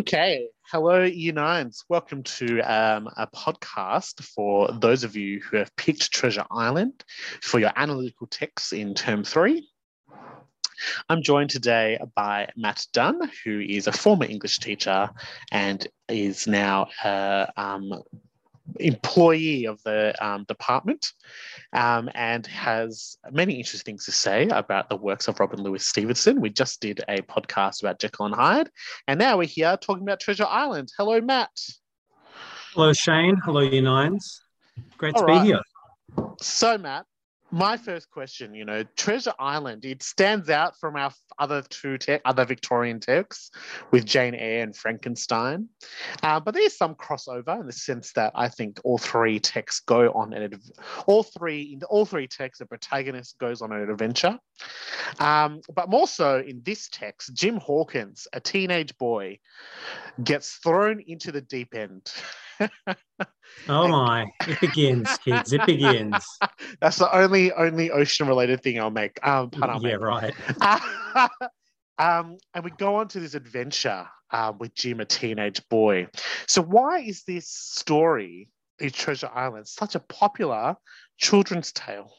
Okay, hello, Year Nines. Welcome to um, a podcast for those of you who have picked Treasure Island for your analytical texts in term three. I'm joined today by Matt Dunn, who is a former English teacher and is now a um, employee of the um, department um, and has many interesting things to say about the works of Robert Louis Stevenson. We just did a podcast about Jekyll and Hyde, and now we're here talking about Treasure Island. Hello, Matt. Hello, Shane. Hello, Year Nines. Great All to right. be here. So, Matt, my first question, you know, Treasure Island, it stands out from our other two te- other Victorian texts with Jane Eyre and Frankenstein. Uh, but there's some crossover in the sense that I think all three texts go on an all three in all three texts, the protagonist goes on an adventure. Um, but more so in this text, Jim Hawkins, a teenage boy, gets thrown into the deep end. oh my! It begins, kids. It begins. That's the only only ocean related thing I'll make. Um, I'll yeah, right. um, and we go on to this adventure uh, with Jim, a teenage boy. So why is this story in Treasure Island such a popular children's tale?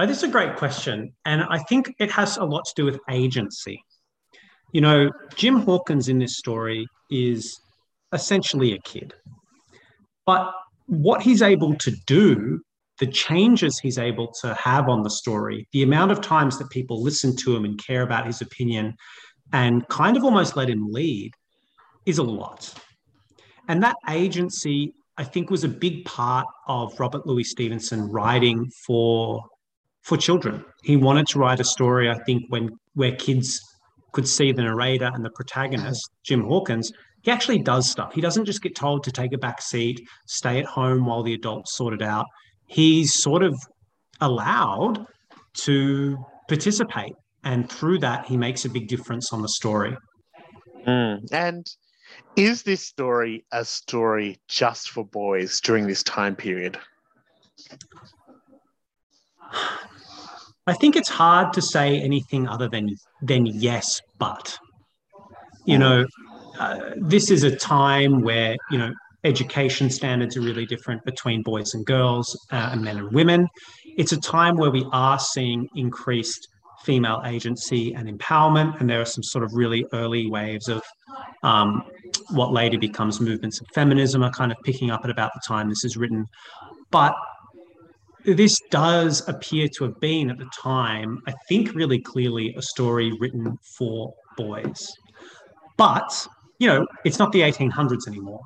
Oh, this is a great question, and I think it has a lot to do with agency. You know, Jim Hawkins in this story is essentially a kid. But what he's able to do, the changes he's able to have on the story, the amount of times that people listen to him and care about his opinion and kind of almost let him lead is a lot. And that agency, I think, was a big part of Robert Louis Stevenson writing for for children. He wanted to write a story, I think, when where kids could see the narrator and the protagonist, Jim Hawkins, he actually does stuff. He doesn't just get told to take a back seat, stay at home while the adults sort it out. He's sort of allowed to participate. And through that, he makes a big difference on the story. Mm. And is this story a story just for boys during this time period? I think it's hard to say anything other than than yes, but you know, uh, this is a time where you know education standards are really different between boys and girls, uh, and men and women. It's a time where we are seeing increased female agency and empowerment, and there are some sort of really early waves of um, what later becomes movements of feminism are kind of picking up at about the time this is written. But this does appear to have been at the time, I think, really clearly a story written for boys. But, you know, it's not the 1800s anymore.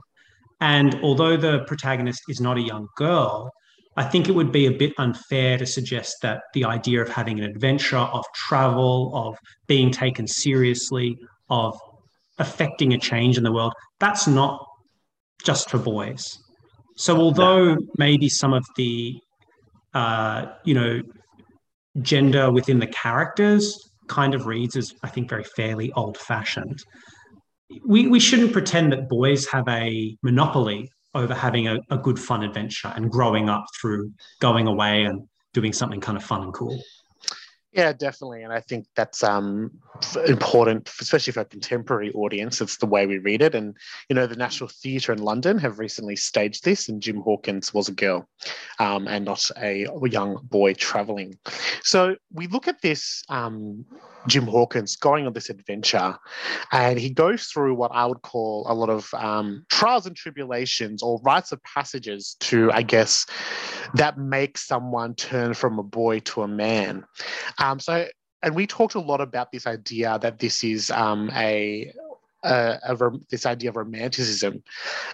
And although the protagonist is not a young girl, I think it would be a bit unfair to suggest that the idea of having an adventure, of travel, of being taken seriously, of affecting a change in the world, that's not just for boys. So, although maybe some of the uh, you know, gender within the characters kind of reads as, I think, very fairly old fashioned. We, we shouldn't pretend that boys have a monopoly over having a, a good fun adventure and growing up through going away and doing something kind of fun and cool. Yeah, definitely, and I think that's um, important, especially for a contemporary audience. It's the way we read it, and you know, the National Theatre in London have recently staged this, and Jim Hawkins was a girl, um, and not a young boy travelling. So we look at this um, Jim Hawkins going on this adventure, and he goes through what I would call a lot of um, trials and tribulations or rites of passages to, I guess, that make someone turn from a boy to a man. Um, so, and we talked a lot about this idea that this is um, a uh, a, this idea of romanticism.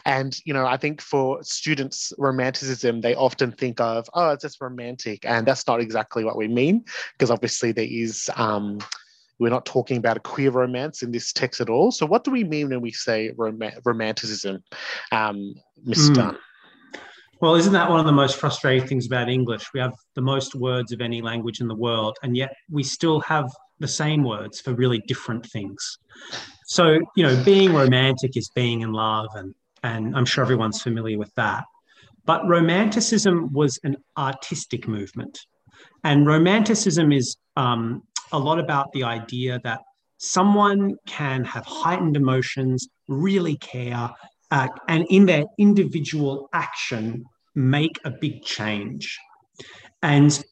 And, you know, I think for students, romanticism, they often think of, oh, it's just romantic. And that's not exactly what we mean, because obviously there is um, we're not talking about a queer romance in this text at all. So, what do we mean when we say rom- romanticism, um, Mr. Mm. Dunn? Well, isn't that one of the most frustrating things about English? We have the most words of any language in the world, and yet we still have the same words for really different things. So, you know, being romantic is being in love, and, and I'm sure everyone's familiar with that. But romanticism was an artistic movement. And romanticism is um, a lot about the idea that someone can have heightened emotions, really care, uh, and in their individual action, make a big change. And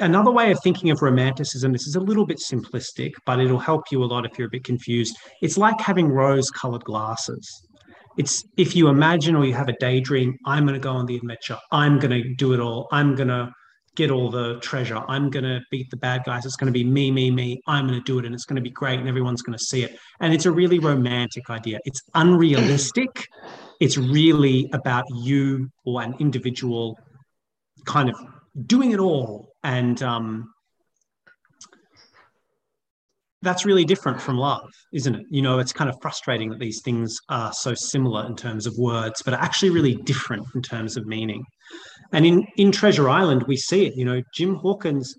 another way of thinking of romanticism, this is a little bit simplistic, but it'll help you a lot if you're a bit confused. It's like having rose colored glasses. It's if you imagine or you have a daydream, I'm going to go on the adventure, I'm going to do it all, I'm going to get all the treasure. I'm going to beat the bad guys. It's going to be me, me, me. I'm going to do it and it's going to be great and everyone's going to see it. And it's a really romantic idea. It's unrealistic. It's really about you or an individual kind of doing it all. And um, that's really different from love, isn't it? You know, it's kind of frustrating that these things are so similar in terms of words, but are actually really different in terms of meaning. And in in Treasure Island, we see it. You know, Jim Hawkins.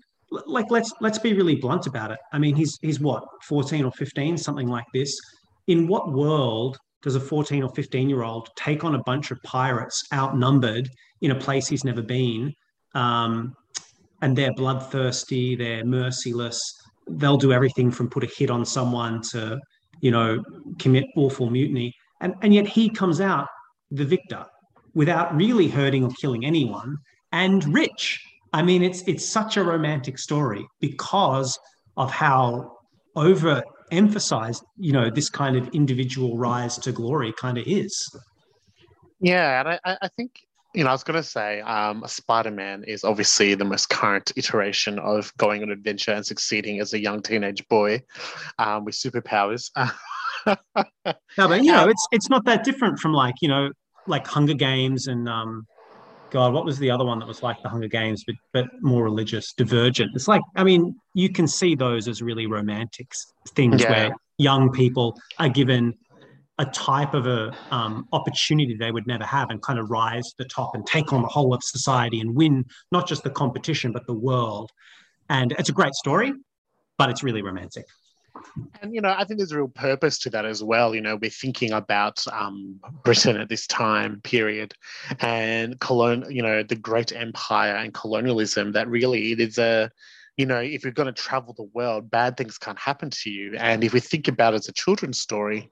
Like let's let's be really blunt about it. I mean, he's he's what fourteen or fifteen, something like this. In what world does a fourteen or fifteen year old take on a bunch of pirates outnumbered in a place he's never been? Um, and they're bloodthirsty, they're merciless. They'll do everything from put a hit on someone to, you know, commit awful mutiny. And, and yet he comes out the victor without really hurting or killing anyone and rich. I mean, it's it's such a romantic story because of how overemphasized, you know, this kind of individual rise to glory kind of is. Yeah, and I, I think you know, I was going to say, um, Spider Man is obviously the most current iteration of going on adventure and succeeding as a young teenage boy um, with superpowers. no, but you know, it's it's not that different from like you know like Hunger Games and um, God, what was the other one that was like the Hunger Games, but but more religious, Divergent. It's like, I mean, you can see those as really romantic things yeah. where young people are given a type of a um, opportunity they would never have and kind of rise to the top and take on the whole of society and win not just the competition but the world. And it's a great story, but it's really romantic. And you know, I think there's a real purpose to that as well. You know, we're thinking about um, Britain at this time period, and colon, you know, the great empire and colonialism. That really it is a, you know, if you're going to travel the world, bad things can't happen to you. And if we think about it as a children's story,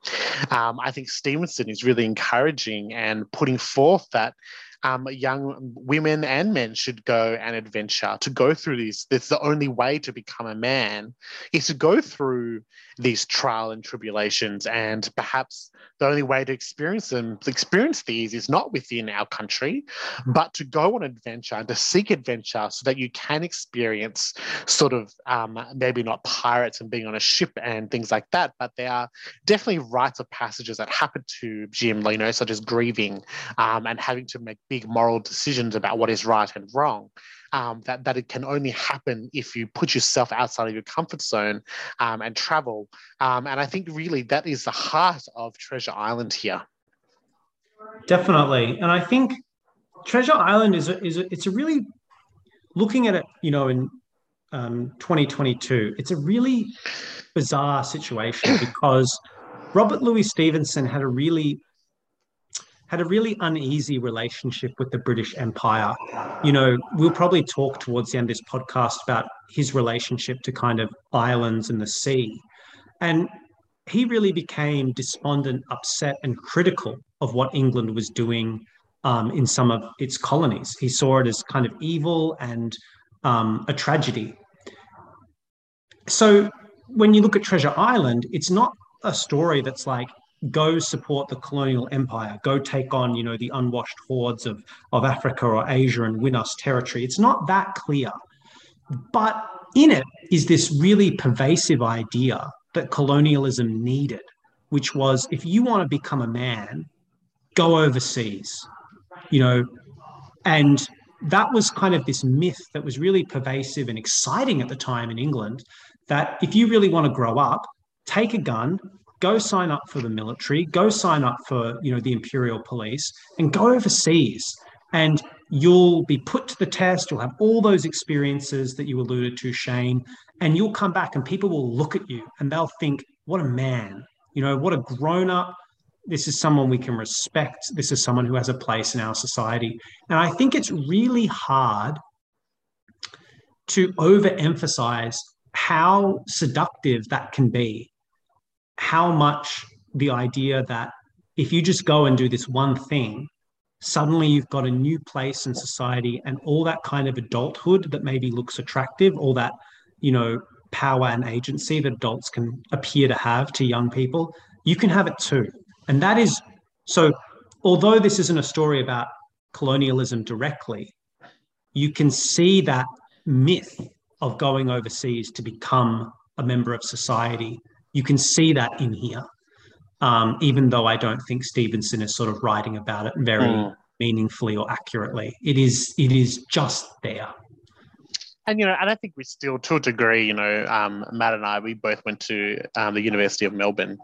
um, I think Stevenson is really encouraging and putting forth that um, young women and men should go and adventure to go through these. It's the only way to become a man is to go through these trial and tribulations, and perhaps the only way to experience them, experience these, is not within our country, but to go on adventure and to seek adventure, so that you can experience sort of um, maybe not pirates and being on a ship and things like that, but there are definitely rites of passages that happen to Jim, know, such as grieving um, and having to make big moral decisions about what is right and wrong. Um, that that it can only happen if you put yourself outside of your comfort zone um, and travel. Um, and I think really that is the heart of Treasure Island here. Definitely, and I think Treasure Island is a, is a, it's a really looking at it, you know, in um, 2022, it's a really bizarre situation because Robert Louis Stevenson had a really had a really uneasy relationship with the British Empire. You know, we'll probably talk towards the end of this podcast about his relationship to kind of islands and the sea. And he really became despondent, upset, and critical of what England was doing um, in some of its colonies. He saw it as kind of evil and um, a tragedy. So when you look at Treasure Island, it's not a story that's like go support the colonial empire, go take on, you know, the unwashed hordes of, of Africa or Asia and win us territory. It's not that clear. But in it is this really pervasive idea that colonialism needed, which was if you want to become a man, go overseas, you know, and that was kind of this myth that was really pervasive and exciting at the time in England that if you really want to grow up, take a gun, go sign up for the military, go sign up for you know the imperial police, and go overseas. And you'll be put to the test. You'll have all those experiences that you alluded to, Shane, and you'll come back, and people will look at you and they'll think, "What a man! You know, what a grown up." This is someone we can respect. This is someone who has a place in our society. And I think it's really hard to overemphasize how seductive that can be how much the idea that if you just go and do this one thing, suddenly you've got a new place in society and all that kind of adulthood that maybe looks attractive, all that, you know, power and agency that adults can appear to have to young people, you can have it too. And that is so, although this isn't a story about colonialism directly, you can see that myth of going overseas to become a member of society. You can see that in here, um, even though I don't think Stevenson is sort of writing about it very mm. meaningfully or accurately. It is it is just there and you know, and I think we still, to a degree, you know, um, Matt and I, we both went to um, the University of Melbourne,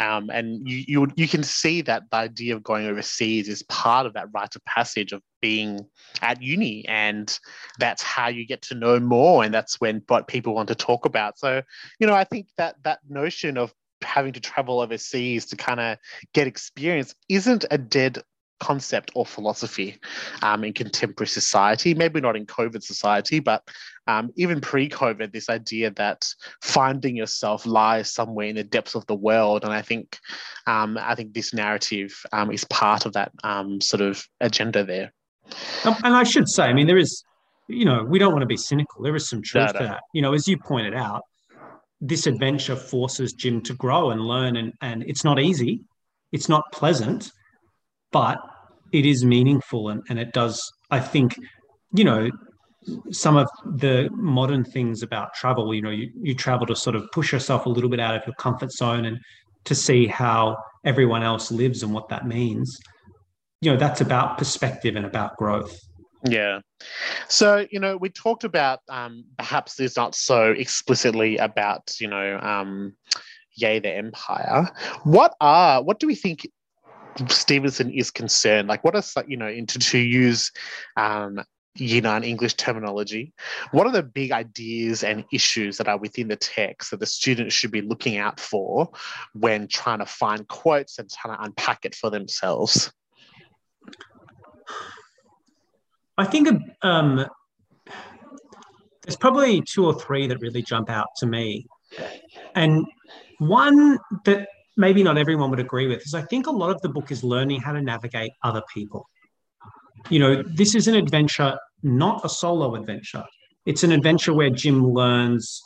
um, and you, you you can see that the idea of going overseas is part of that rite of passage of being at uni, and that's how you get to know more, and that's when what people want to talk about. So, you know, I think that that notion of having to travel overseas to kind of get experience isn't a dead concept or philosophy um, in contemporary society. Maybe not in COVID society, but um, even pre COVID, this idea that finding yourself lies somewhere in the depths of the world. And I think, um, I think this narrative um, is part of that um, sort of agenda there. Um, and I should say, I mean, there is, you know, we don't want to be cynical. There is some truth no, no. to that. You know, as you pointed out, this adventure forces Jim to grow and learn, and, and it's not easy. It's not pleasant, but it is meaningful and, and it does i think you know some of the modern things about travel you know you, you travel to sort of push yourself a little bit out of your comfort zone and to see how everyone else lives and what that means you know that's about perspective and about growth yeah. So, you know, we talked about um, perhaps there's not so explicitly about, you know, um, Yay the Empire. What are, what do we think Stevenson is concerned, like what are you know, into to use um, Nine English terminology, what are the big ideas and issues that are within the text that the students should be looking out for when trying to find quotes and trying to unpack it for themselves? I think um, there's probably two or three that really jump out to me. And one that maybe not everyone would agree with is I think a lot of the book is learning how to navigate other people. You know, this is an adventure, not a solo adventure. It's an adventure where Jim learns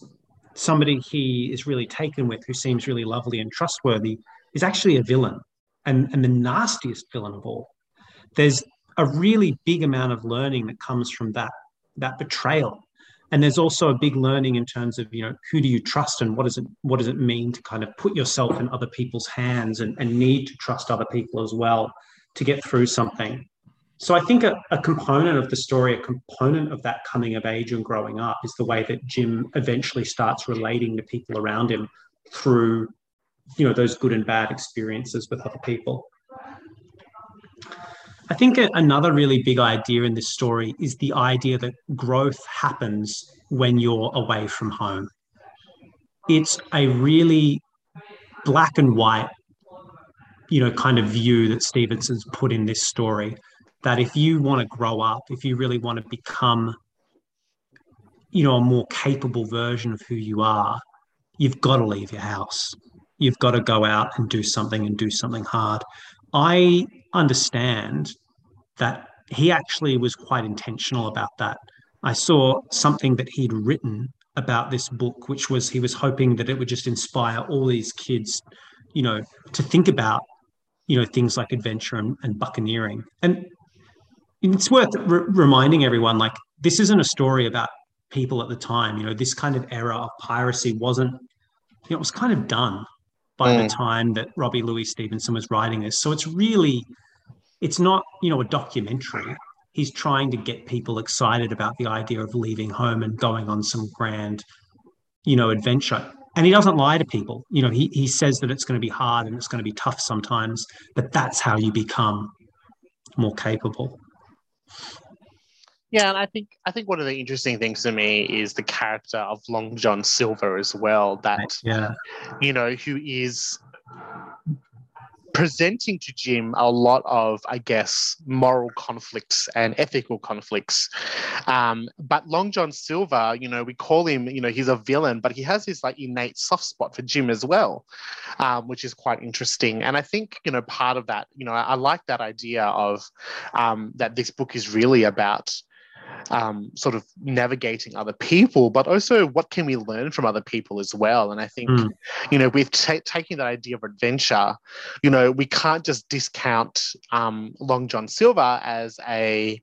somebody he is really taken with, who seems really lovely and trustworthy, is actually a villain and, and the nastiest villain of all. There's a really big amount of learning that comes from that, that betrayal and there's also a big learning in terms of you know who do you trust and what does it what does it mean to kind of put yourself in other people's hands and, and need to trust other people as well to get through something. So i think a, a component of the story a component of that coming of age and growing up is the way that jim eventually starts relating to people around him through you know those good and bad experiences with other people I think another really big idea in this story is the idea that growth happens when you're away from home. It's a really black and white, you know, kind of view that Stevenson's put in this story. That if you want to grow up, if you really want to become, you know, a more capable version of who you are, you've got to leave your house. You've got to go out and do something and do something hard. I understand that he actually was quite intentional about that. I saw something that he'd written about this book, which was he was hoping that it would just inspire all these kids, you know, to think about, you know, things like adventure and, and buccaneering. And it's worth re- reminding everyone, like, this isn't a story about people at the time. You know, this kind of era of piracy wasn't, you know, it was kind of done by mm. the time that Robbie Louis Stevenson was writing this. So it's really, it's not, you know, a documentary. He's trying to get people excited about the idea of leaving home and going on some grand, you know, adventure. And he doesn't lie to people. You know, he, he says that it's going to be hard and it's going to be tough sometimes, but that's how you become more capable. Yeah, and I think I think one of the interesting things to me is the character of Long John Silver as well. That yeah, you know, who is presenting to Jim a lot of, I guess, moral conflicts and ethical conflicts. Um, but Long John Silver, you know, we call him, you know, he's a villain, but he has this like innate soft spot for Jim as well, um, which is quite interesting. And I think, you know, part of that, you know, I, I like that idea of um, that this book is really about um, sort of navigating other people, but also what can we learn from other people as well. And I think, mm. you know, with t- taking that idea of adventure, you know, we can't just discount um, Long John Silver as a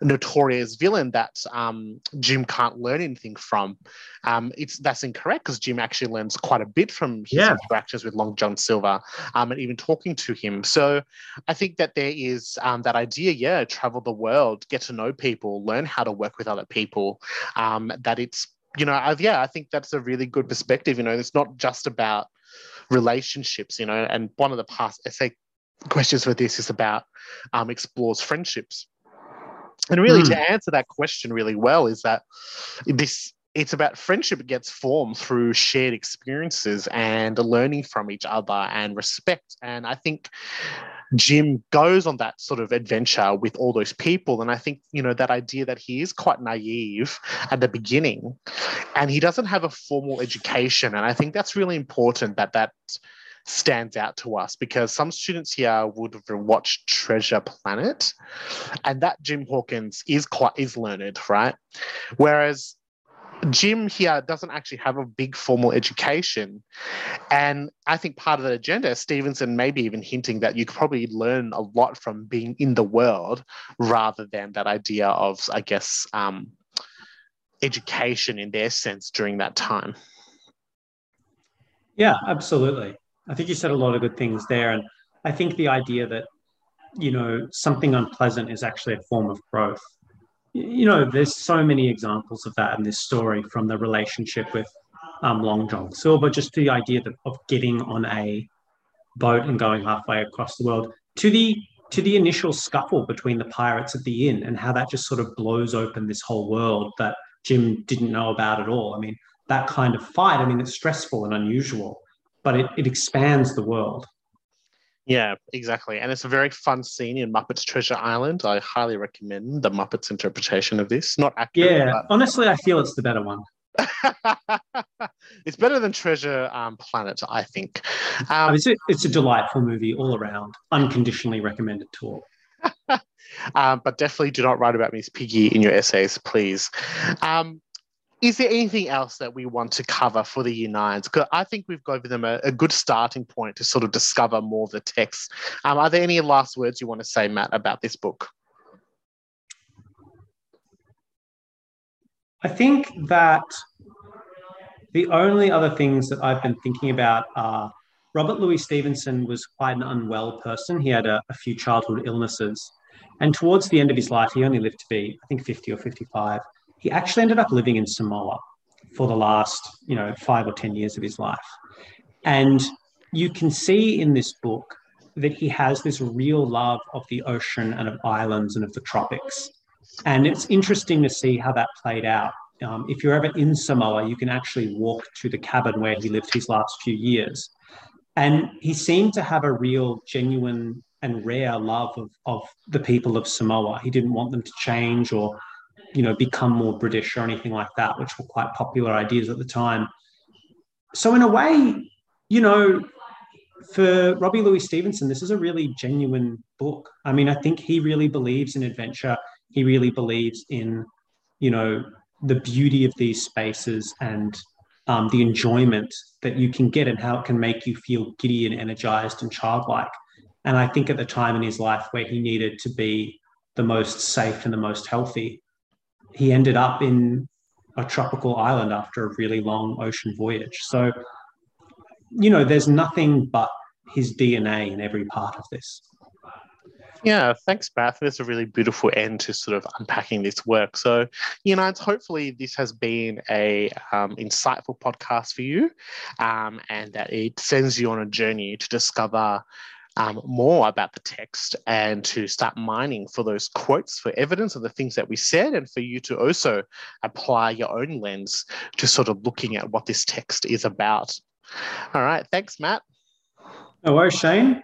notorious villain that um, Jim can't learn anything from. Um, it's that's incorrect because Jim actually learns quite a bit from his yeah. interactions with Long John Silver um, and even talking to him. So I think that there is um, that idea, yeah, travel the world, get to know people, learn how to work with other people, um, that it's, you know, I've, yeah, I think that's a really good perspective. You know, it's not just about relationships, you know, and one of the past essay questions for this is about um, explores friendships. And really, mm. to answer that question really well, is that this it's about friendship gets formed through shared experiences and learning from each other and respect. And I think Jim goes on that sort of adventure with all those people. And I think, you know, that idea that he is quite naive at the beginning and he doesn't have a formal education. And I think that's really important that that stands out to us because some students here would have watched Treasure Planet and that Jim Hawkins is quite is learned, right? Whereas Jim here doesn't actually have a big formal education. And I think part of the agenda, Stevenson maybe even hinting that you could probably learn a lot from being in the world rather than that idea of, I guess, um, education in their sense during that time. Yeah, absolutely. I think you said a lot of good things there. And I think the idea that, you know, something unpleasant is actually a form of growth you know, there's so many examples of that in this story from the relationship with um, Long John Silver, just the idea of getting on a boat and going halfway across the world to the to the initial scuffle between the pirates at the inn and how that just sort of blows open this whole world that Jim didn't know about at all. I mean, that kind of fight, I mean, it's stressful and unusual, but it, it expands the world. Yeah, exactly. And it's a very fun scene in Muppets Treasure Island. I highly recommend the Muppets interpretation of this. Not accurate. Yeah, but... honestly, I feel it's the better one. it's better than Treasure um, Planet, I think. Um, it's, a, it's a delightful movie all around. Unconditionally recommended to all. um, but definitely do not write about Miss Piggy in your essays, please. Um, is there anything else that we want to cover for the year nines? Because I think we've given them a, a, good starting point to sort of discover more of the text. Um, are there any last words you want to say, Matt, about this book? I think that the only other things that I've been thinking about are Robert Louis Stevenson was quite an unwell person. He had a, a few childhood illnesses. And towards the end of his life, he only lived to be, I think, 50 or 55 he actually ended up living in Samoa for the last, you know, five or 10 years of his life. And you can see in this book that he has this real love of the ocean and of islands and of the tropics. And it's interesting to see how that played out. Um, if you're ever in Samoa, you can actually walk to the cabin where he lived his last few years. And he seemed to have a real, genuine, and rare love of, of the people of Samoa. He didn't want them to change or you know, become more British or anything like that, which were quite popular ideas at the time. So in a way, you know, for Robbie Louis Stevenson, this is a really genuine book. I mean, I think he really believes in adventure. He really believes in, you know, the beauty of these spaces and um, the enjoyment that you can get and how it can make you feel giddy and energized and childlike. And I think at the time in his life where he needed to be the most safe and the most healthy, he ended up in a tropical island after a really long ocean voyage. So, you know, there's nothing but his DNA in every part of this. Yeah, thanks, Beth. It's a really beautiful end to sort of unpacking this work. So, you know, it's hopefully this has been a um, insightful podcast for you, um, and that it sends you on a journey to discover um, more about the text and to start mining for those quotes for evidence of the things that we said, and for you to also apply your own lens to sort of looking at what this text is about. All right. Thanks, Matt. No worries, Shane.